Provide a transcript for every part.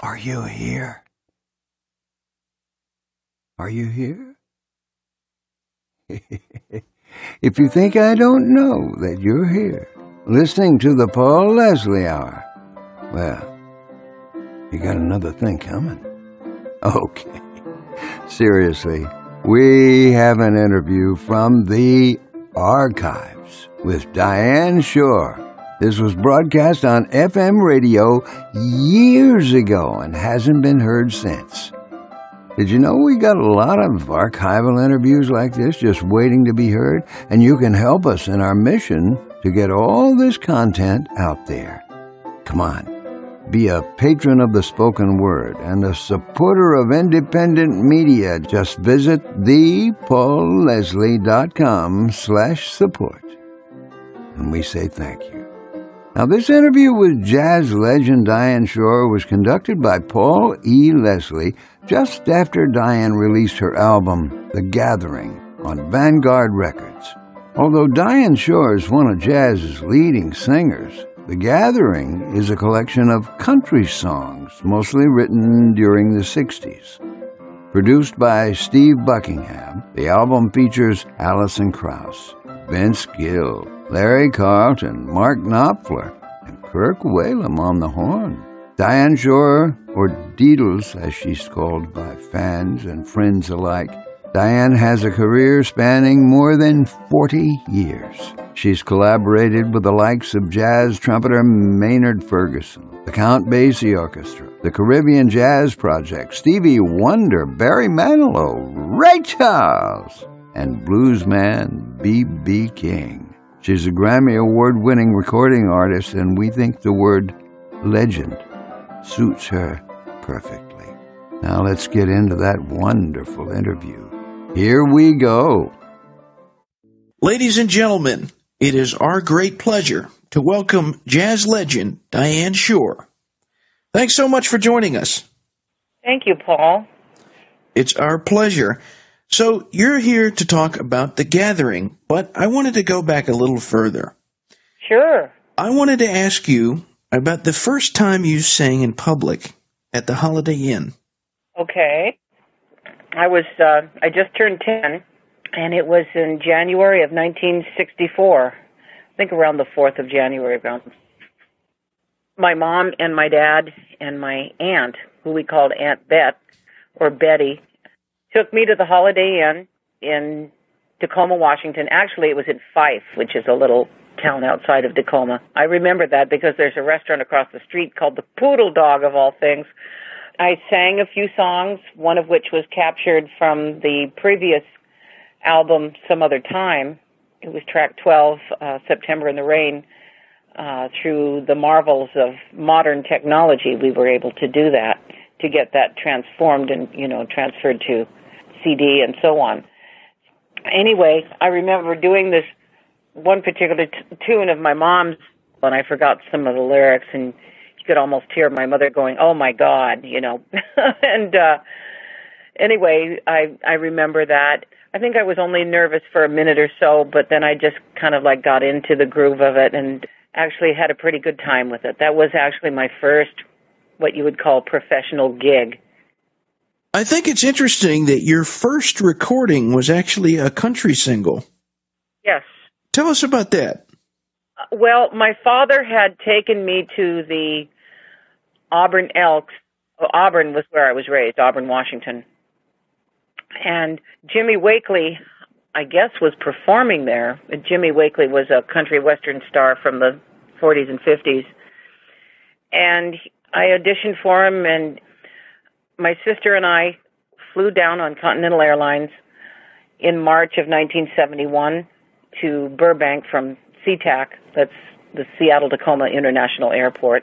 Are you here? Are you here? if you think I don't know that you're here, listening to the Paul Leslie Hour, well, you got another thing coming. Okay. Seriously, we have an interview from the archives with Diane Schuur. This was broadcast on FM radio years ago and hasn't been heard since. Did you know we got a lot of archival interviews like this just waiting to be heard? And you can help us in our mission to get all this content out there. Come on, be a patron of the spoken word and a supporter of independent media. Just visit thepaulleslie.com slash support. And we say thank you. Now, this interview with jazz legend Diane Schuur was conducted by Paul E. Leslie just after Diane released her album, The Gathering, on Vanguard Records. Although Diane Schuur is one of jazz's leading singers, The Gathering is a collection of country songs, mostly written during the 60s. Produced by Steve Buckingham, the album features Alison Krauss, Vince Gill, Larry Carlton, Mark Knopfler, and Kirk Whalum on the horn. Diane Schuur, or Deedles as she's called by fans and friends alike, Diane has a career spanning more than 40 years. She's collaborated with the likes of jazz trumpeter Maynard Ferguson, the Count Basie Orchestra, the Caribbean Jazz Project, Stevie Wonder, Barry Manilow, Ray Charles, and bluesman B.B. King. She's a Grammy Award winning recording artist, and we think the word legend suits her perfectly. Now let's get into that wonderful interview. Here we go. Ladies and gentlemen, it is our great pleasure to welcome jazz legend Diane Schuur. Thanks so much for joining us. Thank you, Paul. It's our pleasure. So, you're here to talk about the gathering, but I wanted to go back a little further. Sure. I wanted to ask you about the first time you sang in public at the Holiday Inn. Okay. I was uh, I just turned 10 and it was in January of 1964. I think around the 4th of January around. My mom and my dad and my aunt, who we called Aunt Bet or Betty, took me to the Holiday Inn in Tacoma, Washington. Actually, it was in Fife, which is a little town outside of Tacoma. I remember that because there's a restaurant across the street called the Poodle Dog of all things. I sang a few songs, one of which was captured from the previous album Some Other Time. It was track 12, uh, September in the Rain. Uh, through the marvels of modern technology, we were able to do that, to get that transformed and, you know, transferred to CD and so on. Anyway, I remember doing this one particular t- tune of my mom's, and I forgot some of the lyrics, and you could almost hear my mother going, "Oh my God," you know. and uh, anyway, I I remember that. I think I was only nervous for a minute or so, but then I just kind of like got into the groove of it and actually had a pretty good time with it. That was actually my first, what you would call professional gig. I think it's interesting that your first recording was actually a country single. Yes. Tell us about that. Uh, well, my father had taken me to the Auburn Elks. Oh, Auburn was where I was raised, Auburn, Washington. And Jimmy Wakely, I guess, was performing there. Jimmy Wakely was a country western star from the 40s and 50s. And I auditioned for him, and my sister and I flew down on Continental Airlines in March of 1971 to Burbank from SeaTac, that's the Seattle Tacoma International Airport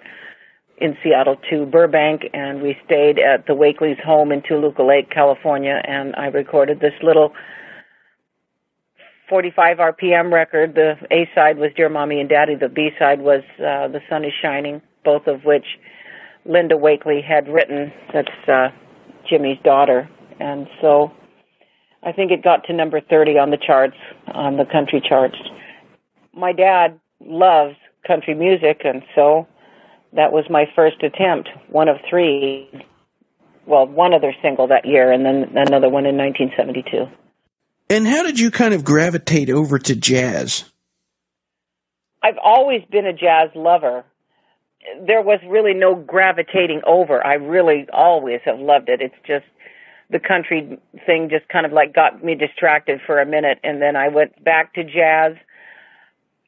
in Seattle to Burbank, and we stayed at the Wakely's home in Toluca Lake, California, and I recorded this little 45 RPM record. The A side was Dear Mommy and Daddy, the B side was uh, The Sun is Shining, both of which Linda Wakely had written. That's uh, Jimmy's daughter, and so I think it got to number 30 on the charts, on the country charts. My dad loves country music, and so that was my first attempt, one of three. Well, one other single that year, and then another one in 1972. And how did you kind of gravitate over to jazz? I've always been a jazz lover. There was really no gravitating over. I really always have loved it. It's just the country thing just kind of like got me distracted for a minute and then I went back to jazz.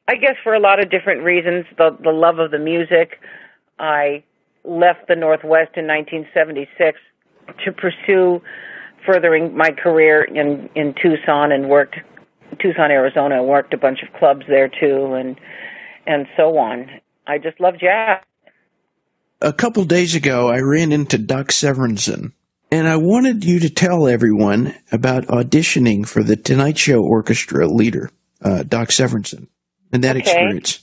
I guess for a lot of different reasons, the the love of the music. I left the Northwest in 1976 to pursue furthering my career in in Tucson and worked Tucson, Arizona. Worked a bunch of clubs there too, and and so on. I just love jazz. A couple days ago, I ran into Doc Severinsen, and I wanted you to tell everyone about auditioning for the Tonight Show Orchestra leader, uh, Doc Severinsen, and that Okay. experience.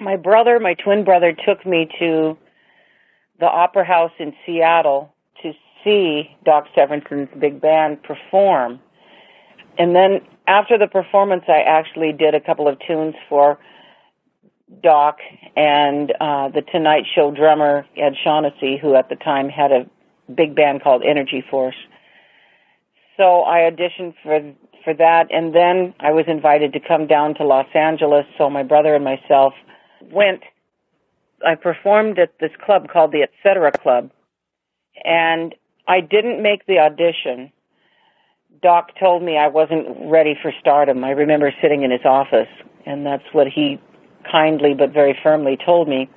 My brother, my twin brother, took me to the Opera House in Seattle to see Doc Severinsen's big band perform. And then after the performance, I actually did a couple of tunes for Doc and uh, the Tonight Show drummer Ed Shaughnessy, who at the time had a big band called Energy Force. So I auditioned for for that, and then I was invited to come down to Los Angeles. So my brother and myself went. I performed at this club called the Etc. Club, and I didn't make the audition. Doc told me I wasn't ready for stardom. I remember sitting in his office, and that's what he kindly but very firmly told me.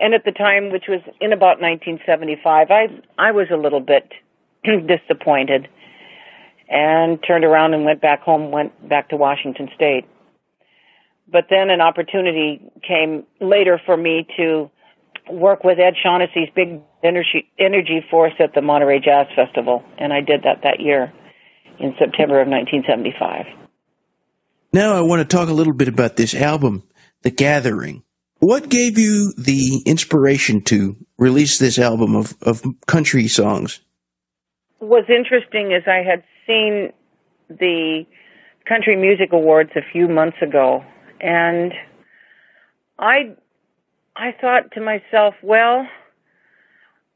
And at the time, which was in about 1975, I I was a little bit disappointed, and turned around and went back home, went back to Washington State. But then an opportunity came later for me to work with Ed Shaughnessy's big energy energy force at the Monterey Jazz Festival, and I did that that year in September of 1975. Now I want to talk a little bit about this album, The Gathering. What gave you the inspiration to release this album of, of country songs? What's interesting is I had seen the Country Music Awards a few months ago, and I I thought to myself, well,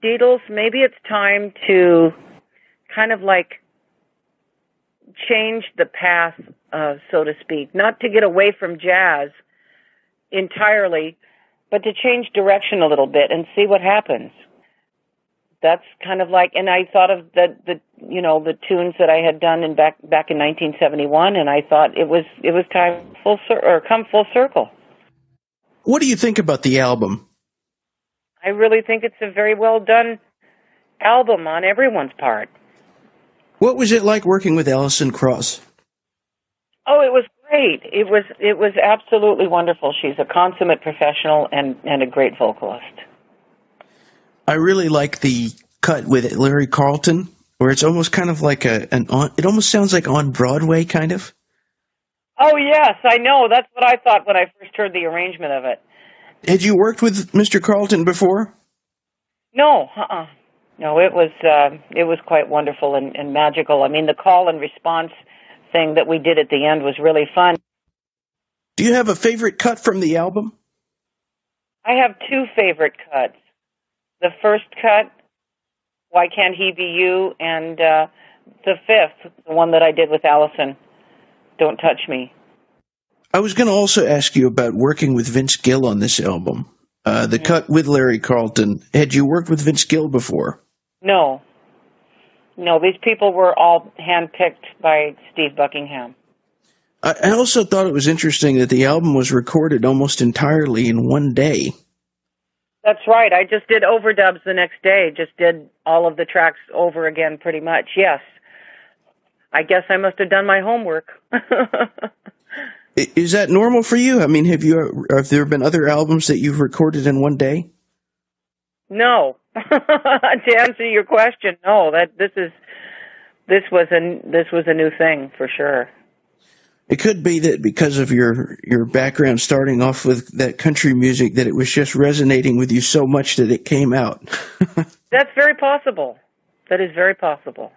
Deedles, maybe it's time to kind of like change the path, uh, so to speak, not to get away from jazz entirely, but to change direction a little bit and see what happens that's kind of like and I thought of the the you know the tunes that I had done in back back in 1971 and I thought it was it was time full cir- or come full circle. What do you think about the album? I really think it's a very well done album on everyone's part. What was it like working with Alison Krauss? Oh, it was great. It was it was absolutely wonderful. She's a consummate professional and and a great vocalist. I really like the cut with Larry Carlton, where it's almost kind of like a an on. It almost sounds like on Broadway, kind of. Oh yes, I know. That's what I thought when I first heard the arrangement of it. Had you worked with Mr. Carlton before? No, uh-uh. No, it was uh, it was quite wonderful and, and magical. I mean, the call and response thing that we did at the end was really fun. Do you have a favorite cut from the album? I have two favorite cuts. The first cut, "Why Can't He Be You," and uh, the fifth, the one that I did with Alison, "Don't Touch Me." I was going to also ask you about working with Vince Gill on this album. Uh, the cut with Larry Carlton. Had you worked with Vince Gill before? No, no, these people were all handpicked by Steve Buckingham. I also thought it was interesting that the album was recorded almost entirely in one day. That's right. I just did overdubs the next day. Just did all of the tracks over again, pretty much. Yes. I guess I must have done my homework. Is that normal for you? I mean, have you have there been other albums that you've recorded in one day? no. to answer your question, no. That this is this was a this was a new thing for sure. It could be that because of your your background starting off with that country music that it was just resonating with you so much that it came out. That's very possible. That is very possible.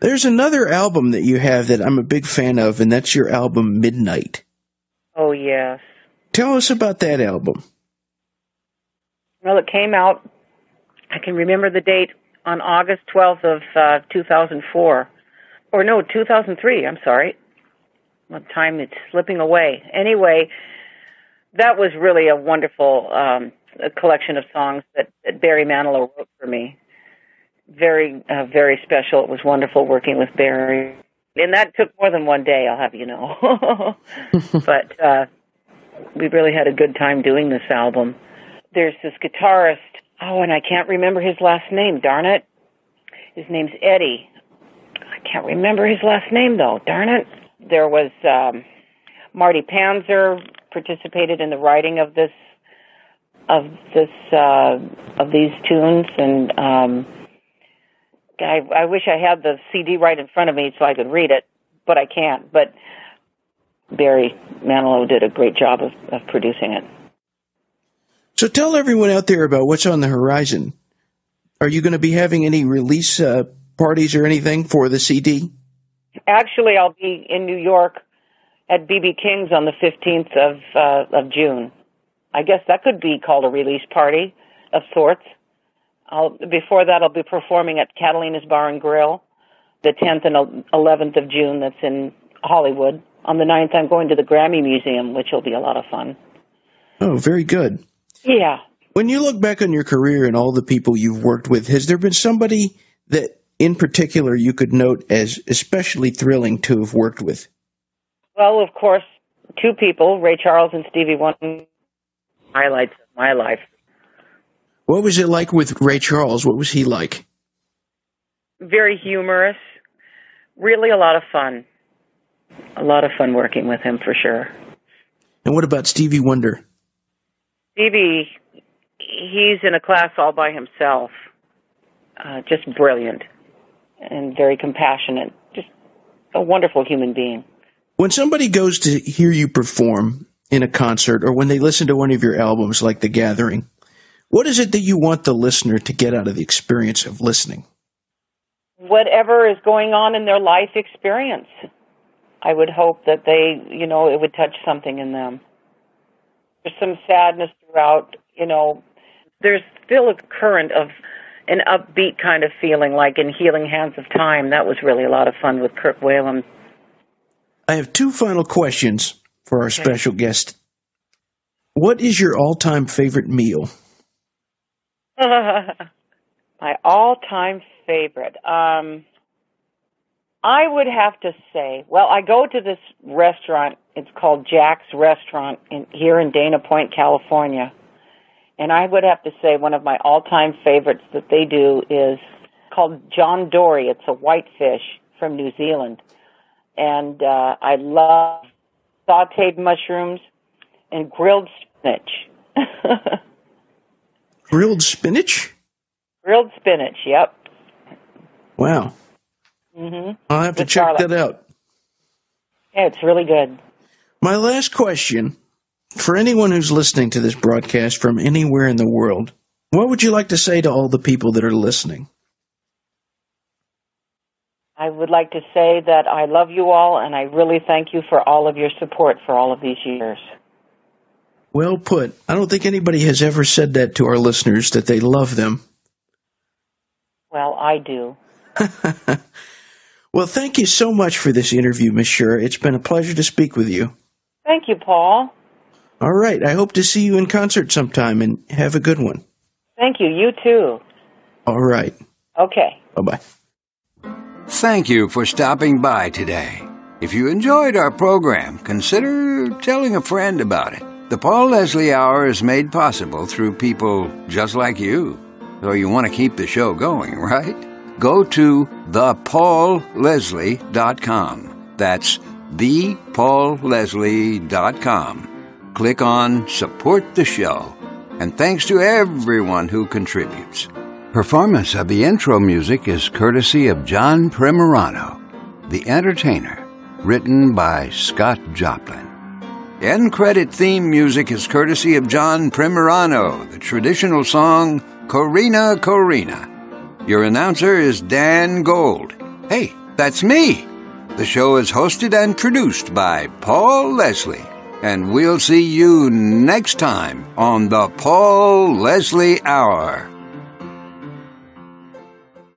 There's another album that you have that I'm a big fan of and that's your album Midnight. Oh yes. Tell us about that album. Well, it came out, I can remember the date, on August 12th of uh, 2004. Or no, 2003, I'm sorry. What time it's slipping away. Anyway, that was really a wonderful um, a collection of songs that, that Barry Manilow wrote for me. Very, uh, very special. It was wonderful working with Barry. And that took more than one day, I'll have you know. but uh, we really had a good time doing this album. There's this guitarist, oh, and I can't remember his last name, darn it. His name's Eddie. I can't remember his last name, though, darn it. There was um, Marty Panzer participated in the writing of this of this uh, of these tunes, and um, I, I wish I had the CD right in front of me so I could read it, but I can't. But Barry Manilow did a great job of, of producing it. So tell everyone out there about what's on the horizon. Are you going to be having any release uh, parties or anything for the CD? Actually, I'll be in New York at BB King's on the 15th of uh, of June. I guess that could be called a release party of sorts. I'll, before that, I'll be performing at Catalina's Bar and Grill the 10th and 11th of June. That's in Hollywood. On the 9th, I'm going to the Grammy Museum, which will be a lot of fun. Oh, very good. Yeah. When you look back on your career and all the people you've worked with, has there been somebody that in particular you could note as especially thrilling to have worked with? Well, of course, two people, Ray Charles and Stevie Wonder, highlights of my life. What was it like with Ray Charles? What was he like? Very humorous, really a lot of fun. A lot of fun working with him for sure. And what about Stevie Wonder? Stevie, he's in a class all by himself. Uh, just brilliant and very compassionate. Just a wonderful human being. When somebody goes to hear you perform in a concert or when they listen to one of your albums like The Gathering, what is it that you want the listener to get out of the experience of listening? Whatever is going on in their life experience. I would hope that they, you know, it would touch something in them. There's some sadness throughout, you know, there's still a current of an upbeat kind of feeling, like in Healing Hands of Time. That was really a lot of fun with Kirk Whalum. I have two final questions for our okay. special guest. What is your all time favorite meal? My all time favorite. Um, I would have to say, well, I go to this restaurant. It's called Jack's Restaurant in, here in Dana Point, California. And I would have to say one of my all-time favorites that they do is called John Dory. It's a whitefish from New Zealand. And uh, I love sauteed mushrooms and grilled spinach. grilled spinach? Grilled spinach, yep. Wow. Mm-hmm. I'll have to check garlic. that out. Yeah, it's really good. My last question for anyone who's listening to this broadcast from anywhere in the world, what would you like to say to all the people that are listening? I would like to say that I love you all and I really thank you for all of your support for all of these years. Well put. I don't think anybody has ever said that to our listeners that they love them. Well, I do. well, thank you so much for this interview, Miss Schuur. It's been a pleasure to speak with you. Thank you, Paul. All right. I hope to see you in concert sometime and have a good one. Thank you. You too. All right. Okay. Bye bye. Thank you for stopping by today. If you enjoyed our program, consider telling a friend about it. The Paul Leslie Hour is made possible through people just like you. So you want to keep the show going, right? Go to thepaulleslie.com. That's thepaulleslie.com click on Support the Show. And thanks to everyone who contributes. Performance of the intro music is courtesy of John Primorano, The Entertainer, written by Scott Joplin. End credit theme music is courtesy of John Primorano, the traditional song Corina Corrina. Your announcer is Dan Gold. Hey, that's me. The show is hosted and produced by Paul Leslie. and we'll see you next time on the Paul Leslie Hour.